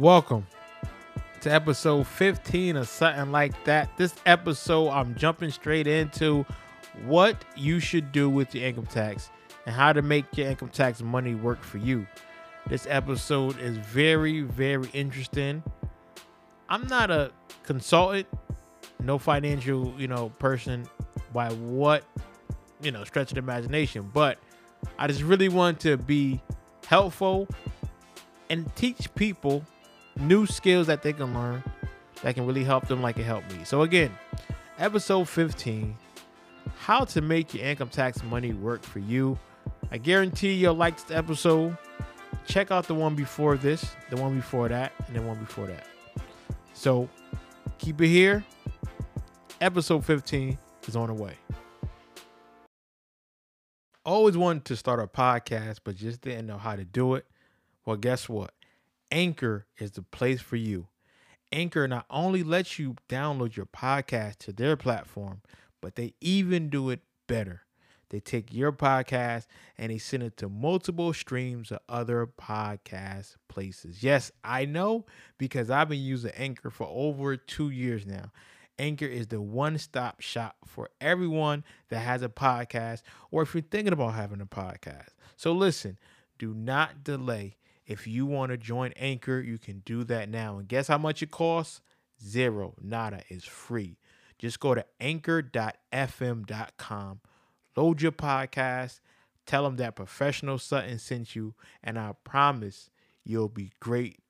Welcome to episode 15 or something like that. This episode, I'm jumping straight into what you should do with your income tax and how to make your income tax money work for you. This episode is very, very interesting. I'm not a consultant, no financial, you know, person by what, you know, stretch of the imagination, but I just really want to be helpful and teach people new skills that they can learn that can really help them like it helped me. So again, episode 15, how to make your income tax money work for you. I guarantee you'll like this episode. Check out the one before this, the one before that, and the one before that. So keep it here. Episode 15 is on the way. Always wanted to start a podcast, but just didn't know how to do it. Well, guess what? Anchor is the place for you. Anchor not only lets you download your podcast to their platform, but they even do it better. They take your podcast and they send it to multiple streams of other podcast places. Yes, I know because I've been using Anchor for over two years now. Anchor is the one stop shop for everyone that has a podcast or if you're thinking about having a podcast. So listen, do not delay. If you want to join Anchor, you can do that now. And guess how much it costs? Zero. Nada is free. Just go to anchor.fm.com, load your podcast, tell them that Professional Sutton sent you, and I promise you'll be great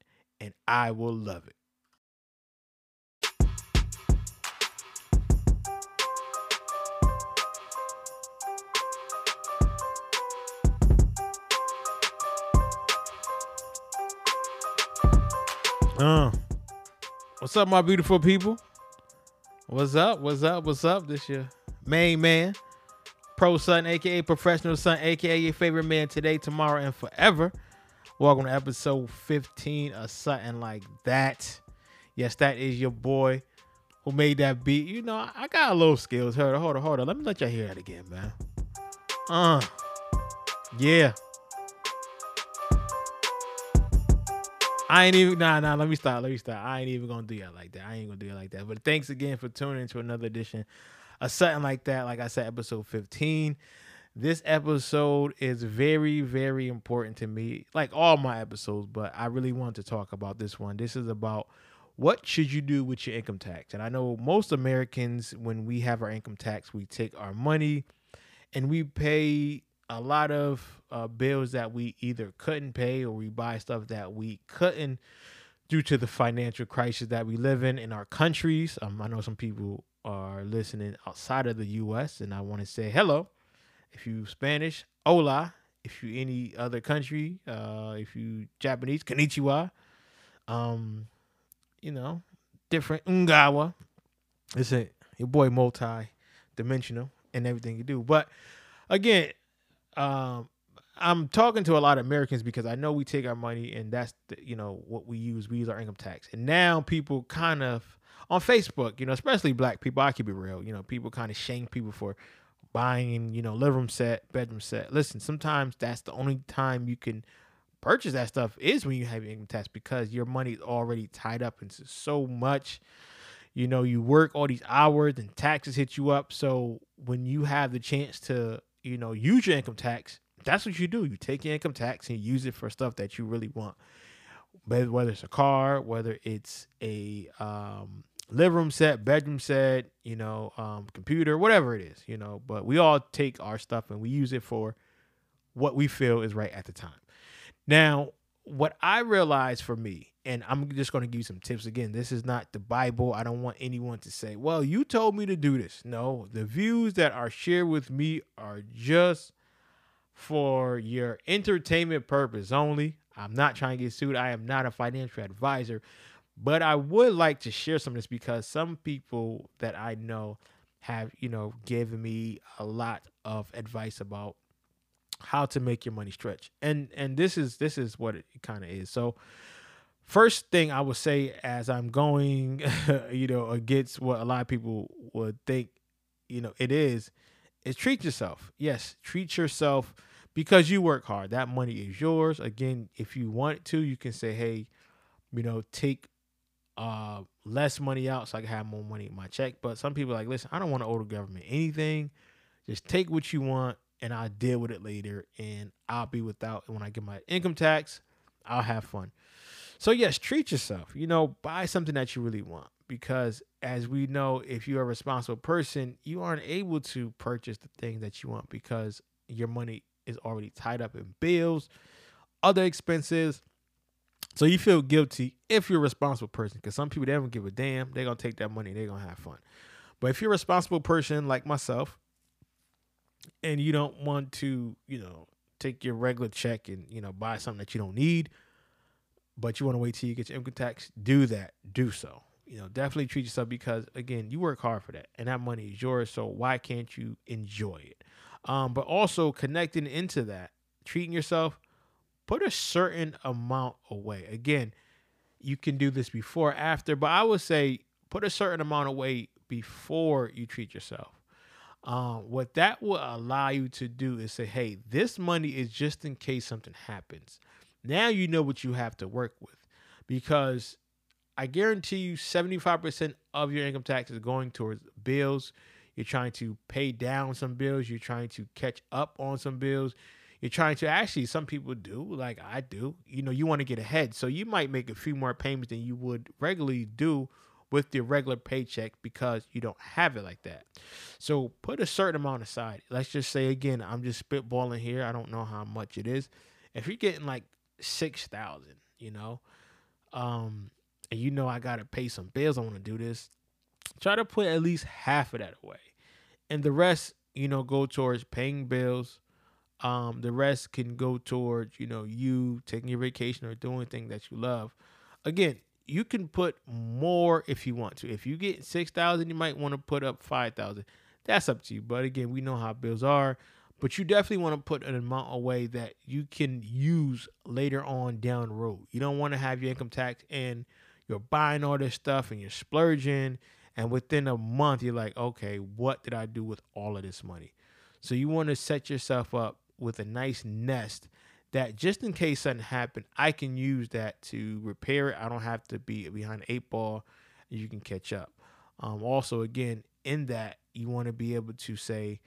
and I will love it. Uh, what's up, my beautiful people? What's up? What's up? What's up? This your main man, Pro Sutton, aka Professional Sutton, aka your favorite man today, tomorrow, and forever. Welcome to episode 15 or something like that. Yes, that is your boy who made that beat. You know, I got a little skills. Hold on, hold on, hold on. Let me let y'all hear that again, man. Uh, yeah. I ain't even nah nah. Let me stop. Let me stop. I ain't even gonna do that like that. I ain't gonna do it like that. But thanks again for tuning into another edition of Sutton Like That. Like I said, episode 15. This episode is very very important to me, like all my episodes. But I really want to talk about this one. This is about what should you do with your income tax. And I know most Americans, when we have our income tax, we take our money and we pay a lot of uh, bills that we either couldn't pay or we buy stuff that we couldn't due to the financial crisis that we live in in our countries. Um, I know some people are listening outside of the U.S. and I want to say hello. If you Spanish, hola. If you any other country, uh, if you Japanese, konnichiwa. Um, you know, different ungawa. Listen, your boy multi-dimensional and everything you do. But again, um, I'm talking to a lot of Americans because I know we take our money and that's the, you know what we use. We use our income tax, and now people kind of on Facebook, you know, especially black people. I keep it real. You know, people kind of shame people for buying, you know, living room set, bedroom set. Listen, sometimes that's the only time you can purchase that stuff is when you have income tax because your money's already tied up into so much. You know, you work all these hours and taxes hit you up. So when you have the chance to you know, use your income tax. That's what you do. You take your income tax and use it for stuff that you really want. Whether it's a car, whether it's a um, living room set, bedroom set, you know, um, computer, whatever it is, you know. But we all take our stuff and we use it for what we feel is right at the time. Now, what I realized for me, and I'm just going to give you some tips again. This is not the Bible. I don't want anyone to say, well, you told me to do this. No, the views that are shared with me are just for your entertainment purpose only. I'm not trying to get sued. I am not a financial advisor, but I would like to share some of this because some people that I know have, you know, given me a lot of advice about how to make your money stretch. And and this is this is what it kind of is. So first thing I would say as I'm going, you know, against what a lot of people would think, you know, it is, is treat yourself. Yes, treat yourself because you work hard. That money is yours. Again, if you want to, you can say, hey, you know, take uh less money out so I can have more money in my check. But some people like, listen, I don't want to owe the government anything. Just take what you want and I'll deal with it later and I'll be without when I get my income tax, I'll have fun. So yes, treat yourself. You know, buy something that you really want because as we know, if you're a responsible person, you aren't able to purchase the thing that you want because your money is already tied up in bills, other expenses. So you feel guilty if you're a responsible person because some people they don't give a damn. They're gonna take that money, they're gonna have fun. But if you're a responsible person like myself, and you don't want to, you know, take your regular check and you know buy something that you don't need, but you want to wait till you get your income tax, do that. Do so you know, definitely treat yourself because again, you work hard for that, and that money is yours. So why can't you enjoy it? Um, but also connecting into that, treating yourself, put a certain amount away. Again, you can do this before, after, but I would say put a certain amount away before you treat yourself. Um, what that will allow you to do is say, hey, this money is just in case something happens. Now you know what you have to work with because I guarantee you 75% of your income tax is going towards bills. You're trying to pay down some bills. You're trying to catch up on some bills. You're trying to actually, some people do, like I do. You know, you want to get ahead. So you might make a few more payments than you would regularly do with your regular paycheck because you don't have it like that. So put a certain amount aside. Let's just say again, I'm just spitballing here. I don't know how much it is. If you're getting like 6,000, you know, um and you know I gotta pay some bills, I want to do this. Try to put at least half of that away, and the rest, you know, go towards paying bills. Um, the rest can go towards you know you taking your vacation or doing things that you love. Again, you can put more if you want to. If you get six thousand, you might want to put up five thousand. That's up to you. But again, we know how bills are. But you definitely want to put an amount away that you can use later on down the road. You don't want to have your income tax and you're buying all this stuff and you're splurging and within a month you're like okay what did i do with all of this money so you want to set yourself up with a nice nest that just in case something happened i can use that to repair it. I don't have to be behind eight ball. You can catch up. Um, also again in that you want to be able to say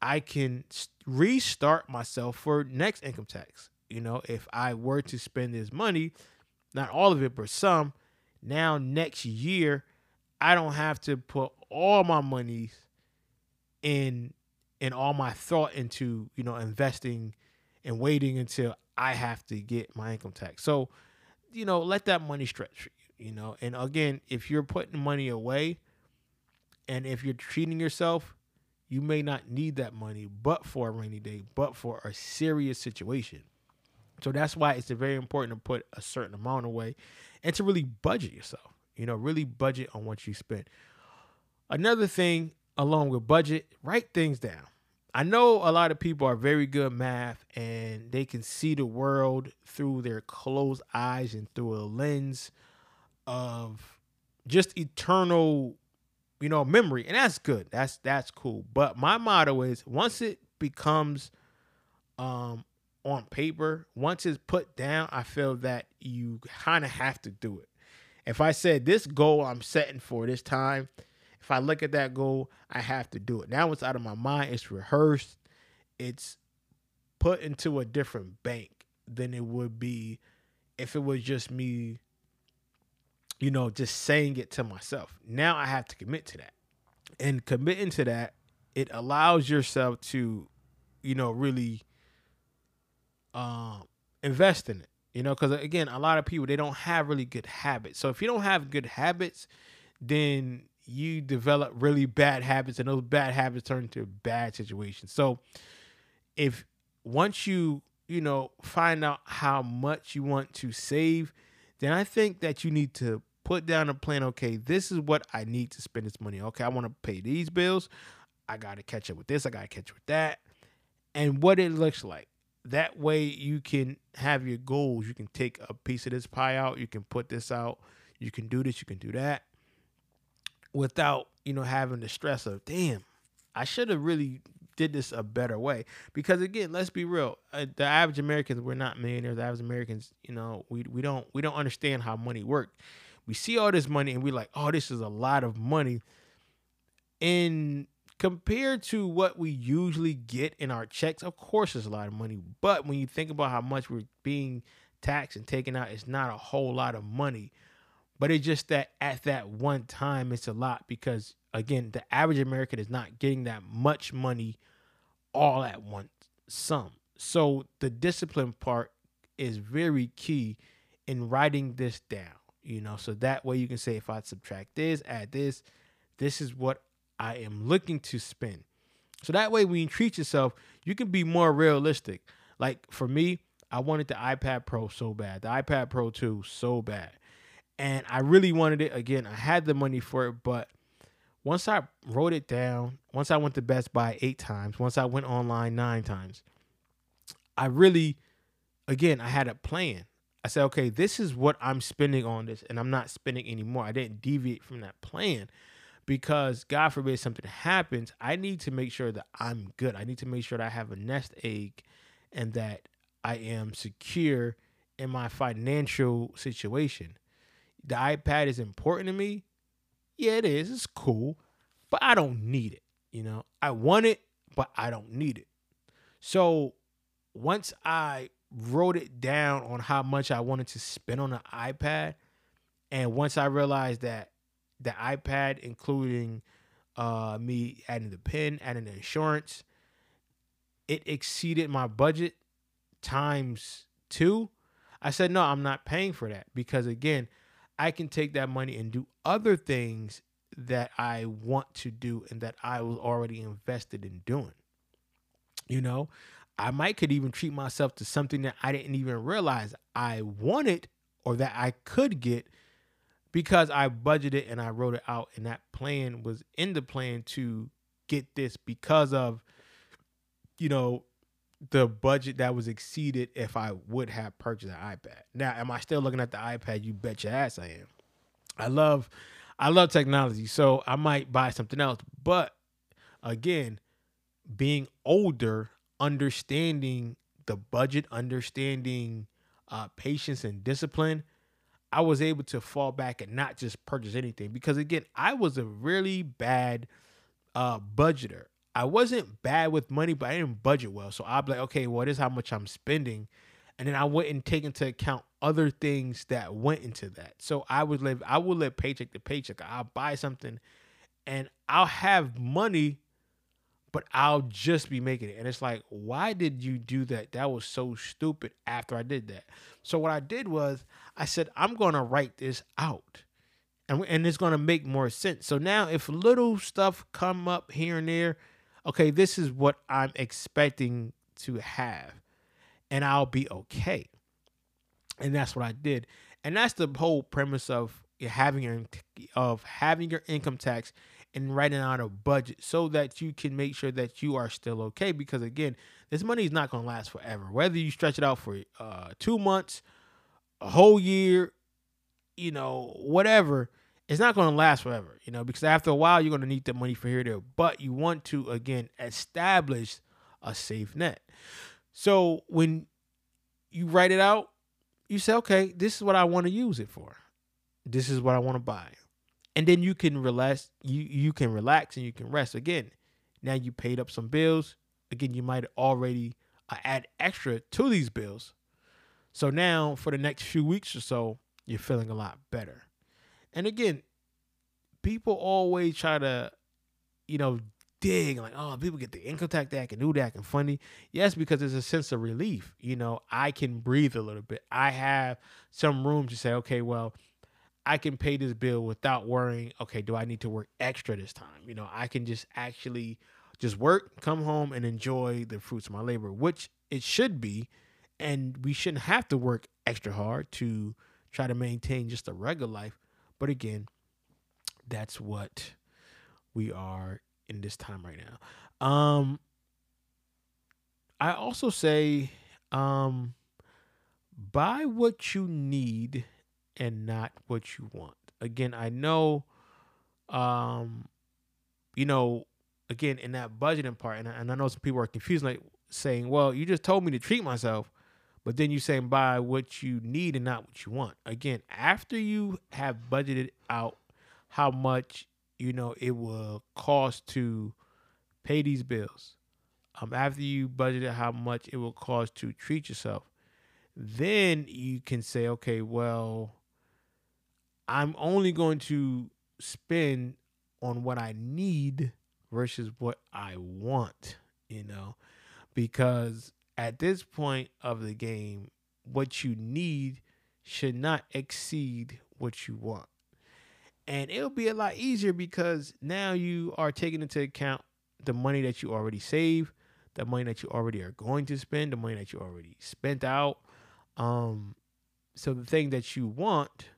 i can restart myself for next income tax. You know if i were to spend this money not all of it but some now next year I don't have to put all my money in and all my thought into, you know, investing and waiting until I have to get my income tax. So, you know, let that money stretch for you, you know. And again, if you're putting money away and if you're treating yourself, you may not need that money but for a rainy day, but for a serious situation. So that's why it's very important to put a certain amount away and to really budget yourself. You know, really budget on what you spend. Another thing, along with budget, write things down. I know a lot of people are very good math and they can see the world through their closed eyes and through a lens of just eternal, you know, memory. And that's good. That's that's cool. But my motto is once it becomes um on paper, once it's put down, I feel that you kind of have to do it. If I said this goal I'm setting for this time, if I look at that goal, I have to do it. Now it's out of my mind, it's rehearsed, it's put into a different bank than it would be if it was just me, you know, just saying it to myself. Now I have to commit to that. And committing to that, it allows yourself to, you know, really um, invest in it. You know, because again, a lot of people they don't have really good habits. So if you don't have good habits, then you develop really bad habits, and those bad habits turn into bad situations. So if once you you know find out how much you want to save, then I think that you need to put down a plan. Okay, this is what I need to spend this money. Okay, I want to pay these bills. I got to catch up with this. I got to catch up with that, and what it looks like that way you can have your goals. You can take a piece of this pie out, you can put this out, you can do this, you can do that without, you know, having the stress of, damn, I should have really did this a better way. Because again, let's be real, uh, the average Americans we're not millionaires. The average Americans, you know, we we don't we don't understand how money works. We see all this money and we're like, oh, this is a lot of money. And compared to what we usually get in our checks, of course, it's a lot of money. But when you think about how much we're being taxed and taken out, it's not a whole lot of money. But it's just that at that one time, it's a lot because, again, the average American is not getting that much money all at once, some. So the discipline part is very key in writing this down, you know, so that way you can say, if I subtract this, add this, this is what I am looking to spend. So that way, when you treat yourself, you can be more realistic. Like for me, I wanted the iPad Pro so bad, the iPad Pro 2 so bad. And I really wanted it. Again, I had the money for it, but once I wrote it down, once I went to Best Buy eight times, once I went online nine times, I really, again, I had a plan. I said, okay, this is what I'm spending on this, and I'm not spending anymore. I didn't deviate from that plan because God forbid something happens, I need to make sure that I'm good. I need to make sure that I have a nest egg and that I am secure in my financial situation. The iPad is important to me. Yeah, it is. It's cool, but I don't need it. You know, I want it, but I don't need it. So once I wrote it down on how much I wanted to spend on the iPad, and once I realized that the iPad, including uh, me adding the pen, adding the insurance, it exceeded my budget times two. I said, no, I'm not paying for that because, again, I can take that money and do other things that I want to do and that I was already invested in doing. You know, I might could even treat myself to something that I didn't even realize I wanted or that I could get because I budgeted and I wrote it out, and that plan was in the plan to get this because of, you know, the budget that was exceeded if I would have purchased an iPad. Now, am I still looking at the iPad? You bet your ass I am. I love, I love technology, so I might buy something else. But again, being older, understanding the budget, understanding uh, patience and discipline I was able to fall back and not just purchase anything because again, I was a really bad uh budgeter. I wasn't bad with money, but I didn't budget well. So I'd be like, okay, well, this is how much I'm spending. And then I wouldn't take into account other things that went into that. So I would live, I would live paycheck to paycheck. I'll buy something and I'll have money but I'll just be making it. And it's like, why did you do that? That was so stupid after I did that. So what I did was I said, I'm going to write this out. And, and it's going to make more sense. So now if little stuff come up here and there, okay, this is what I'm expecting to have. And I'll be okay. And that's what I did. And that's the whole premise of having your of having your income tax and writing out a budget so that you can make sure that you are still okay. Because again, this money is not going to last forever. Whether you stretch it out for uh, two months, a whole year, you know, whatever, it's not going to last forever. You know, because after a while, you're going to need the money for here there. But you want to again establish a safe net. So when you write it out, you say, okay, this is what I want to use it for. This is what I want to buy and then you can relax you you can relax and you can rest again now you paid up some bills again you might already uh, add extra to these bills so now for the next few weeks or so you're feeling a lot better and again people always try to you know dig like oh people get the income tax that can do that and funny yes because there's a sense of relief you know i can breathe a little bit i have some room to say okay well I can pay this bill without worrying, okay, do I need to work extra this time? You know, I can just actually just work, come home and enjoy the fruits of my labor, which it should be. And we shouldn't have to work extra hard to try to maintain just a regular life. But again, that's what we are in this time right now. Um I also say um buy what you need and not what you want. Again, I know um you know, again in that budgeting part, and I, and I know some people are confused, like saying, "Well, you just told me to treat myself." But then you saying buy what you need and not what you want. Again, after you have budgeted out how much you know it will cost to pay these bills, um, after you budgeted how much it will cost to treat yourself, then you can say, okay, well, I'm only going to spend on what I need versus what I want, you know, because at this point of the game, what you need should not exceed what you want. And it'll be a lot easier because now you are taking into account the money that you already save, the money that you already are going to spend, the money that you already spent out. Um, so the thing that you want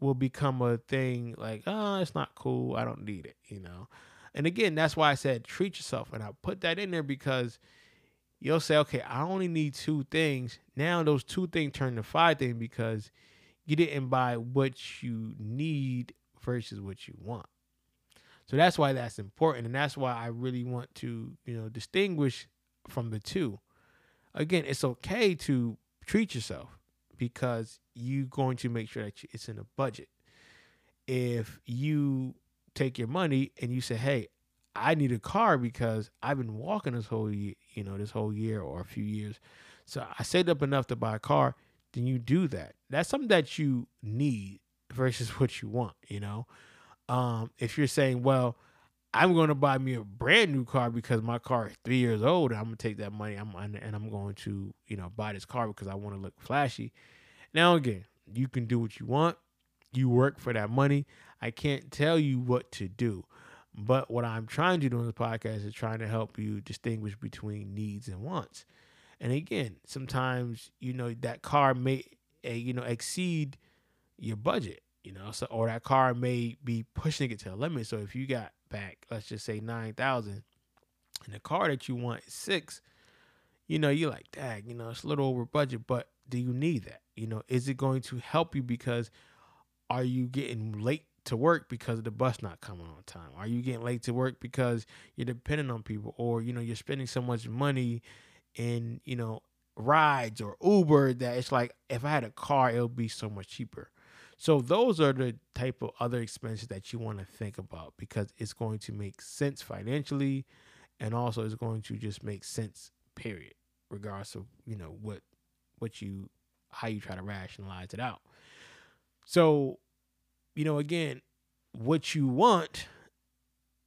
will become a thing like, oh, it's not cool. I don't need it, you know. And again, that's why I said treat yourself. And I put that in there because you'll say, okay, I only need two things. Now those two things turn to five things because you didn't buy what you need versus what you want. So that's why that's important. And that's why I really want to, you know, distinguish from the two. Again, it's okay to treat yourself because you're going to make sure that it's in a budget. If you take your money and you say, "Hey, I need a car because I've been walking this whole year, you know, this whole year or a few years. So I saved up enough to buy a car." Then you do that. That's something that you need versus what you want, you know. Um, if you're saying, "Well, I'm going to buy me a brand new car because my car is three years old. I'm gonna take that money. I'm and I'm going to you know buy this car because I want to look flashy. Now again, you can do what you want. You work for that money. I can't tell you what to do. But what I'm trying to do in this podcast is trying to help you distinguish between needs and wants. And again, sometimes you know that car may uh, you know exceed your budget, you know, so or that car may be pushing it to the limit. So if you got back, let's just say nine thousand, and the car that you want is six, you know, you're like, dang, you know, it's a little over budget, but do you need that? You know, is it going to help you because are you getting late to work because of the bus not coming on time? Are you getting late to work because you're depending on people or you know you're spending so much money in, you know, rides or Uber that it's like if I had a car it would be so much cheaper. So those are the type of other expenses that you want to think about because it's going to make sense financially and also it's going to just make sense period regardless of, you know, what what you how you try to rationalize it out. So, you know, again, what you want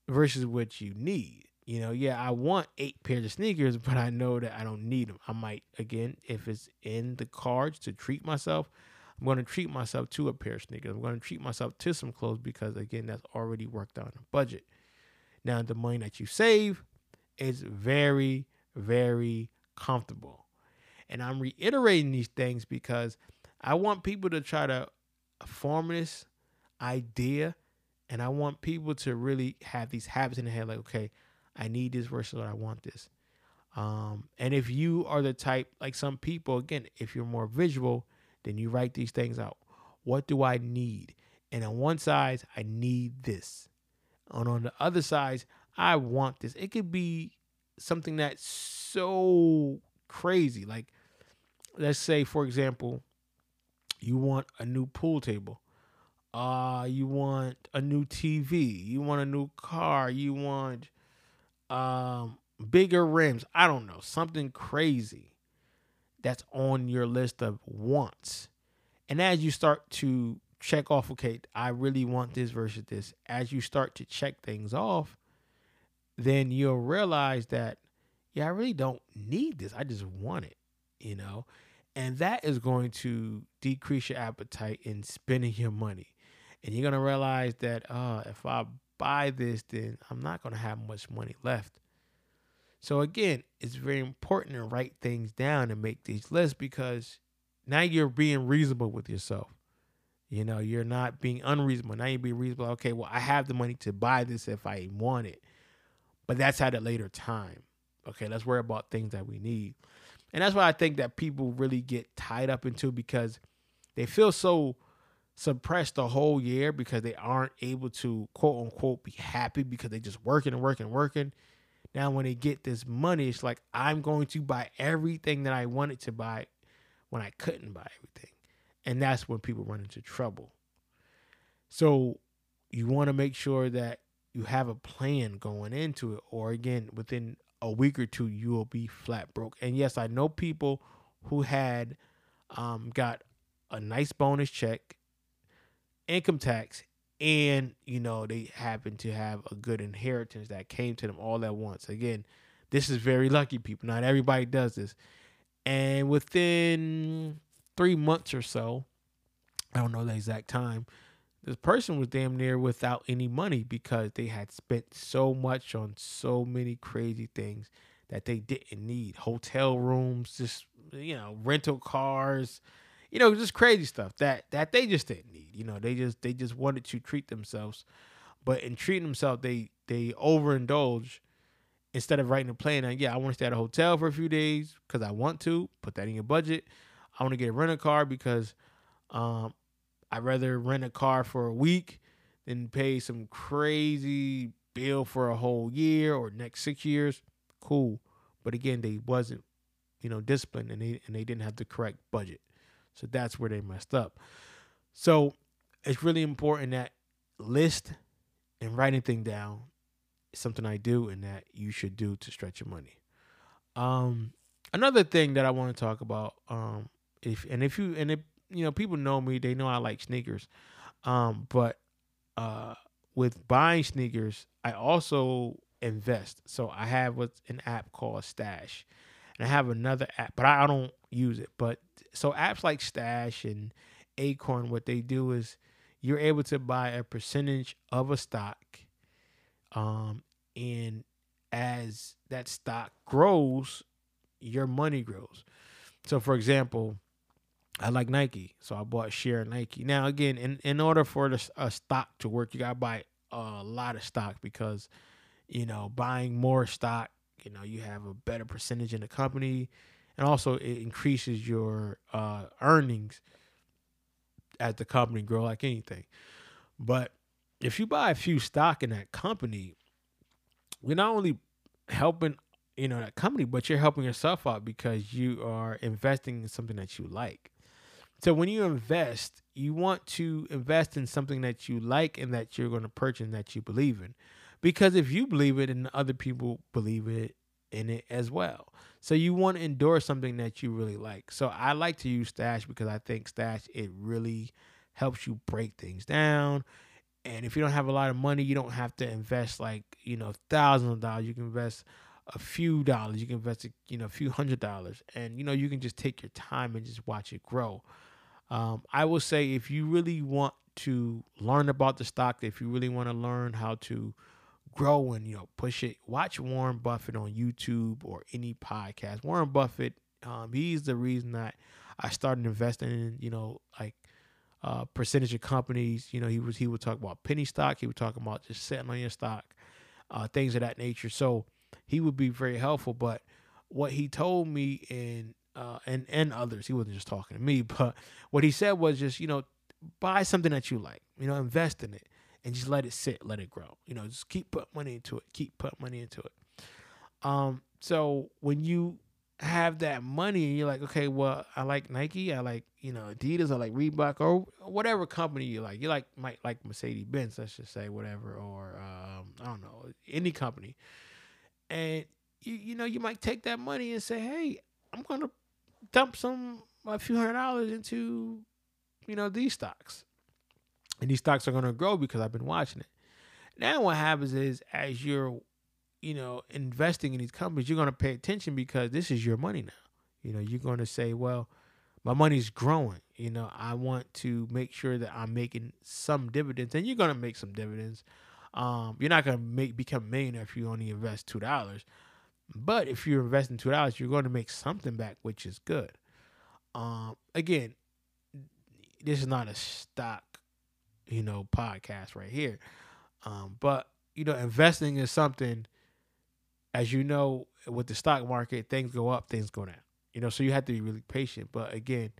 versus what you need. You know, yeah, I want eight pairs of sneakers, but I know that I don't need them. I might, again, if it's in the cards to treat myself, I'm going to treat myself to a pair of sneakers. I'm going to treat myself to some clothes because, again, that's already worked out in a budget. Now, the money that you save is very, very comfortable. And I'm reiterating these things because I want people to try to form this idea and I want people to really have these habits in their head like, okay, I need this versus I want this. Um, and if you are the type, like some people, again, if you're more visual, then you write these things out. What do I need? And on one side, I need this. And on the other side, I want this. It could be something that's so crazy. Like, let's say, for example, you want a new pool table. Uh, you want a new TV. You want a new car. You want um bigger rims. I don't know, something crazy that's on your list of wants. And as you start to check off, okay, I really want this versus this, as you start to check things off, then you'll realize that yeah, I really don't need this. I just want it, you know? And that is going to decrease your appetite in spending your money. And you're to realize that, uh, if I buy this, then I'm not to have much money left. So, again, it's very important to write things down and make these lists because now you're being reasonable with yourself. You know, you're not being unreasonable. Now you're being reasonable. Okay, well, I have the money to buy this if I want it, but that's at a later time. Okay, let's worry about things that we need. And that's why I think that people really get tied up into because they feel so suppress the whole year because they aren't able to quote unquote be happy because they just working and working and working. Now when they get this money, it's like I'm going to buy everything that I wanted to buy when I couldn't buy everything. And that's when people run into trouble. So you want to make sure that you have a plan going into it, or again, within a week or two, you will be flat broke. And yes, I know people who had um, got a nice bonus check, income tax, and you know they happen to have a good inheritance that came to them all at once. Again, this is very lucky people. Not everybody does this. And within three months or so, I don't know the exact time, this person was damn near without any money because they had spent so much on so many crazy things that they didn't need hotel rooms just you know rental cars you know just crazy stuff that that they just didn't need you know they just they just wanted to treat themselves but in treating themselves they they overindulge instead of writing a plan like yeah i want to stay at a hotel for a few days because i want to put that in your budget i want to get a rental car because um I'd rather rent a car for a week than pay some crazy bill for a whole year or next six years. Cool. But again, they wasn't, you know, disciplined and they and they didn't have the correct budget. So that's where they messed up. So it's really important that list and writing thing down is something I do and that you should do to stretch your money. Um another thing that I want to talk about, um, if and if you and if you know, people know me. They know I like sneakers. Um, but uh, with buying sneakers, I also invest. So I have what's an app called Stash, and I have another app, but I don't use it. But so apps like Stash and Acorn, what they do is you're able to buy a percentage of a stock, um, and as that stock grows, your money grows. So, for example, I like Nike, so I bought share Nike. Now, again, in, in order for the, a stock to work, you gotta buy a lot of stock because, you know, buying more stock, you know, you have a better percentage in the company, and also it increases your uh, earnings as the company grow, like anything. But if you buy a few stock in that company, you're not only helping you know that company, but you're helping yourself out because you are investing in something that you like. So when you invest, you want to invest in something that you like and that you're going to purchase and that you believe in. Because if you believe it and other people believe it in it as well. So you want to endorse something that you really like. So I like to use Stash because I think Stash it really helps you break things down. And if you don't have a lot of money, you don't have to invest like, you know, thousands of dollars. You can invest a few dollars. You can invest, you know, a few hundred dollars. And, you know, you can just take your time and just watch it grow. Um, I will say if you really want to learn about the stock, if you really want to learn how to grow and you know push it, watch Warren Buffett on YouTube or any podcast. Warren Buffett, um, he's the reason that I started investing in you know like uh, percentage of companies. You know, he was he would talk about penny stock. He would talk about just sitting on your stock, uh, things of that nature. So he would be very helpful. But what he told me and uh, and and others. He wasn't just talking to me, but what he said was just you know buy something that you like, you know, invest in it, and just let it sit, let it grow. You know, just keep putting money into it, keep putting money into it. Um, so when you have that money and you're like, okay, well, I like Nike, I like you know Adidas, I like Reebok, or whatever company you like. You like might like Mercedes Benz, let's just say whatever, or um, I don't know any company, and you you know you might take that money and say, hey, I'm gonna dump some a few hundred dollars into you know these stocks and these stocks are going to grow because i've been watching it. Now what happens is as you're you know investing in these companies you're going to pay attention because this is your money now. You know you're going to say well my money's growing. You know i want to make sure that i'm making some dividends and you're going to make some dividends. Um, you're not going to make become a millionaire if you only invest two dollars. But if you're investing two dollars, you're going to make something back, which is good. Um, again, this is not a stock, you know, podcast right here. Um, but you know, investing is something, as you know, with the stock market, things go up, things go down. You know, so you have to be really patient. But again,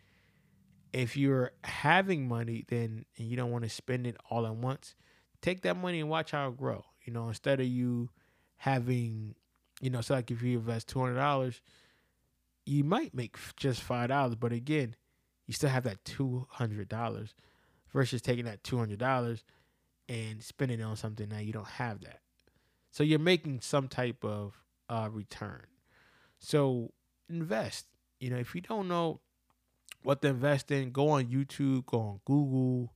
if you're having money, then and you don't want to spend it all at once, take that money and watch how it grow. You know, instead of you having, you know, so like if you invest two hundred dollars, you might make just five dollars, but again, you still have that two hundred dollars versus taking that two hundred dollars and spending it on something that you don't have that. So you're making some type of uh, return. So invest. You know, if you don't know what to invest in, go on YouTube, go on Google.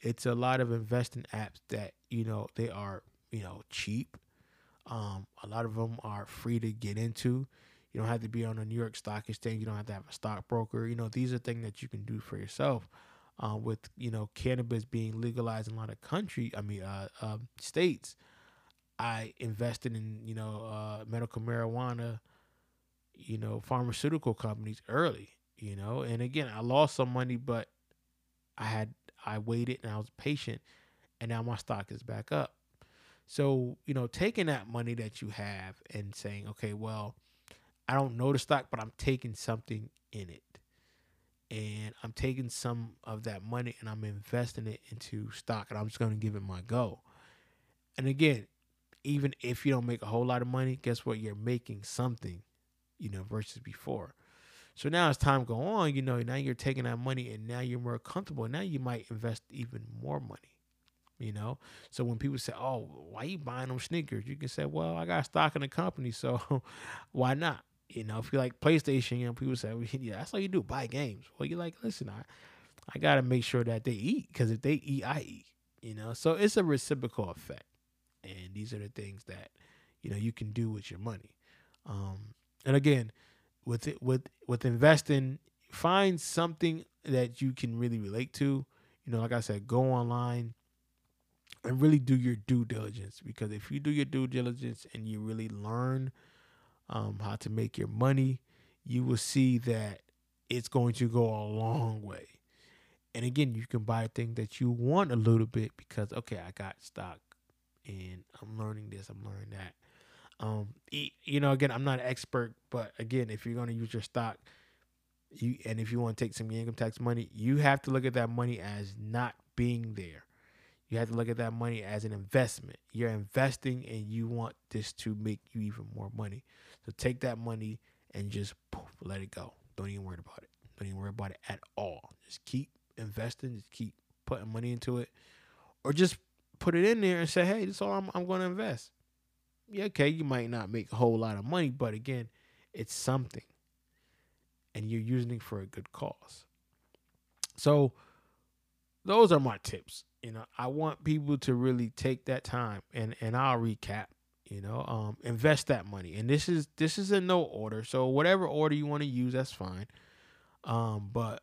It's a lot of investing apps that you know they are you know cheap. Um, a lot of them are free to get into. You don't have to be on a New York Stock Exchange. You don't have to have a stockbroker. You know, these are things that you can do for yourself. Uh, with you know cannabis being legalized in a lot of country, I mean uh, uh, states, I invested in you know uh, medical marijuana, you know pharmaceutical companies early. You know, and again, I lost some money, but I had I waited and I was patient, and now my stock is back up. So you know, taking that money that you have and saying, okay, well, I don't know the stock, but I'm taking something in it. And I'm taking some of that money and I'm investing it into stock and I'm just going to give it my go. And again, even if you don't make a whole lot of money, guess what? You're making something, you know, versus before. So now as time go on, you know, now you're taking that money and now you're more comfortable. Now you might invest even more money. You know, so when people say, "Oh, why you buying them sneakers?" You can say, "Well, I got stock in the company, so why not?" You know, if you like PlayStation, you know, people say, well, "Yeah, that's all you do, buy games." Well, you're like, "Listen, I, I got to make sure that they eat because if they eat, I eat." You know, so it's a reciprocal effect, and these are the things that you know you can do with your money. Um, and again, with it, with with investing, find something that you can really relate to. You know, like I said, go online and really do your due diligence because if you do your due diligence and you really learn um, how to make your money, you will see that it's going to go a long way. And again, you can buy a thing that you want a little bit because okay, I got stock and I'm learning this, I'm learning that. Um, you know, again, I'm not an expert, but again, if you're going to use your stock, you and if you want to take some income tax money, you have to look at that money as not being there. You have to look at that money as an investment. You're investing and you want this to make you even more money. So take that money and just poof, let it go. Don't even worry about it. Don't even worry about it at all. Just keep investing. Just keep putting money into it. Or just put it in there and say, hey, this is all I'm, I'm going to invest. Yeah, okay, you might not make a whole lot of money, but again, it's something. And you're using it for a good cause. So those are my tips you know i want people to really take that time and and i'll recap you know um invest that money. And this is this is in no order. So whatever order you want to use that's fine. Um but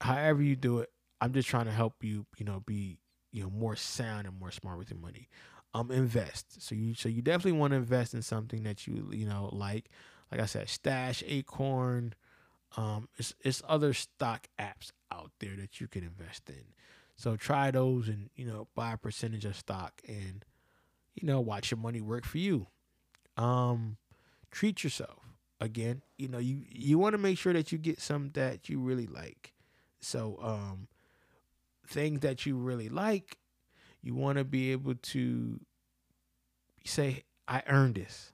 however you do it i'm just trying to help you you know be you know more sound and more smart with your money. Um invest. So you so you definitely want to invest in something that you you know like like i said stash acorn um it's, it's other stock apps out there that you can invest in. So try those and, you know, buy a percentage of stock and, you know, watch your money work for you. Um, treat yourself. Again, you know, you you want to make sure that you get some that you really like. So, um, things that you really like, you want to be able to say, I earned this.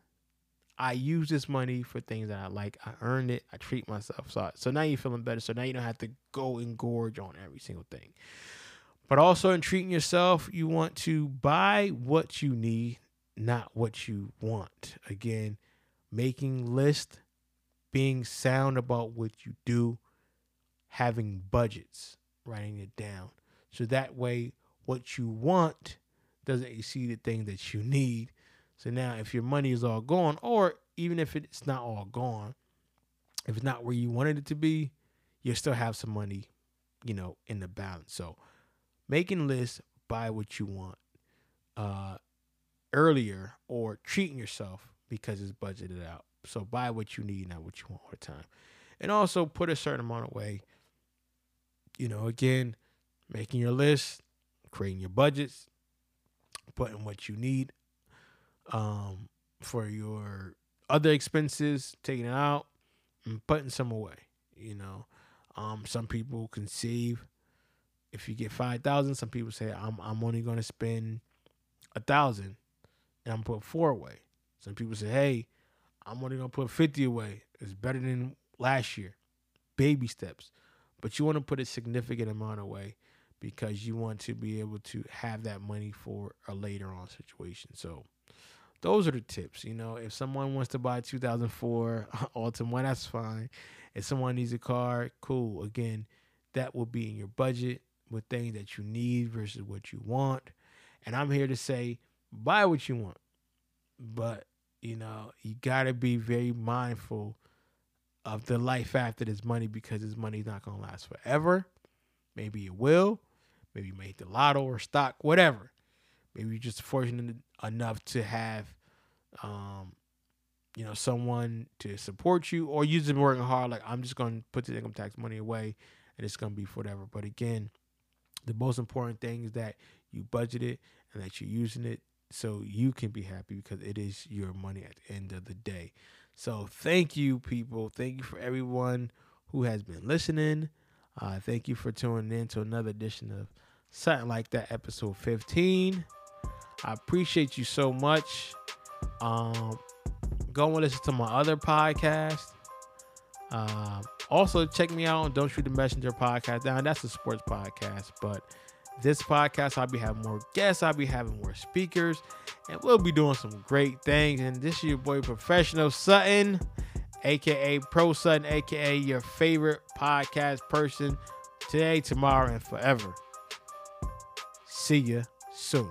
I use this money for things that I like. I earned it. I treat myself. So, so now you're feeling better. So now you don't have to go and gorge on every single thing. But also in treating yourself, you want to buy what you need, not what you want. Again, making lists, being sound about what you do, having budgets, writing it down. So that way what you want doesn't exceed the thing that you need. So now if your money is all gone, or even if it's not all gone, if it's not where you wanted it to be, you still have some money, you know, in the balance. So making lists, buy what you want uh, earlier or treating yourself because it's budgeted out. So buy what you need, not what you want all the time. And also put a certain amount away. You know, again, making your list, creating your budgets, putting what you need um, for your other expenses, taking it out, and putting some away. You know, Um, some people can save if you get five thousand. Some people say I'm I'm only going to spend a thousand, and I'm put four away. Some people say, hey, I'm only going to put fifty away. It's better than last year. Baby steps, but you want to put a significant amount away because you want to be able to have that money for a later on situation. So those are the tips. You know, if someone wants to buy 2004 Altima, that's fine. If someone needs a car, cool. Again, that will be in your budget with things that you need versus what you want. And I'm here to say, buy what you want. But, you know, you got to be very mindful of the life after this money because this money's not going to last forever. Maybe it will. Maybe you make the lotto or stock, whatever. Maybe you're just fortunate enough to have, um, you know, someone to support you, or you just working hard. Like I'm just gonna put the income tax money away, and it's gonna be forever. But again, the most important thing is that you budget it and that you're using it so you can be happy because it is your money at the end of the day. So thank you, people. Thank you for everyone who has been listening. Uh, thank you for tuning in to another edition of Sutton Like That, episode 15. I appreciate you so much. Um, go and listen to my other podcast. Um, also, check me out on Don't Shoot the Messenger podcast. Now, that's a sports podcast, but this podcast, I'll be having more guests, I'll be having more speakers, and we'll be doing some great things. And this is your boy, Professional Sutton, aka Pro Sutton, aka your favorite podcast person today, tomorrow, and forever. See you soon.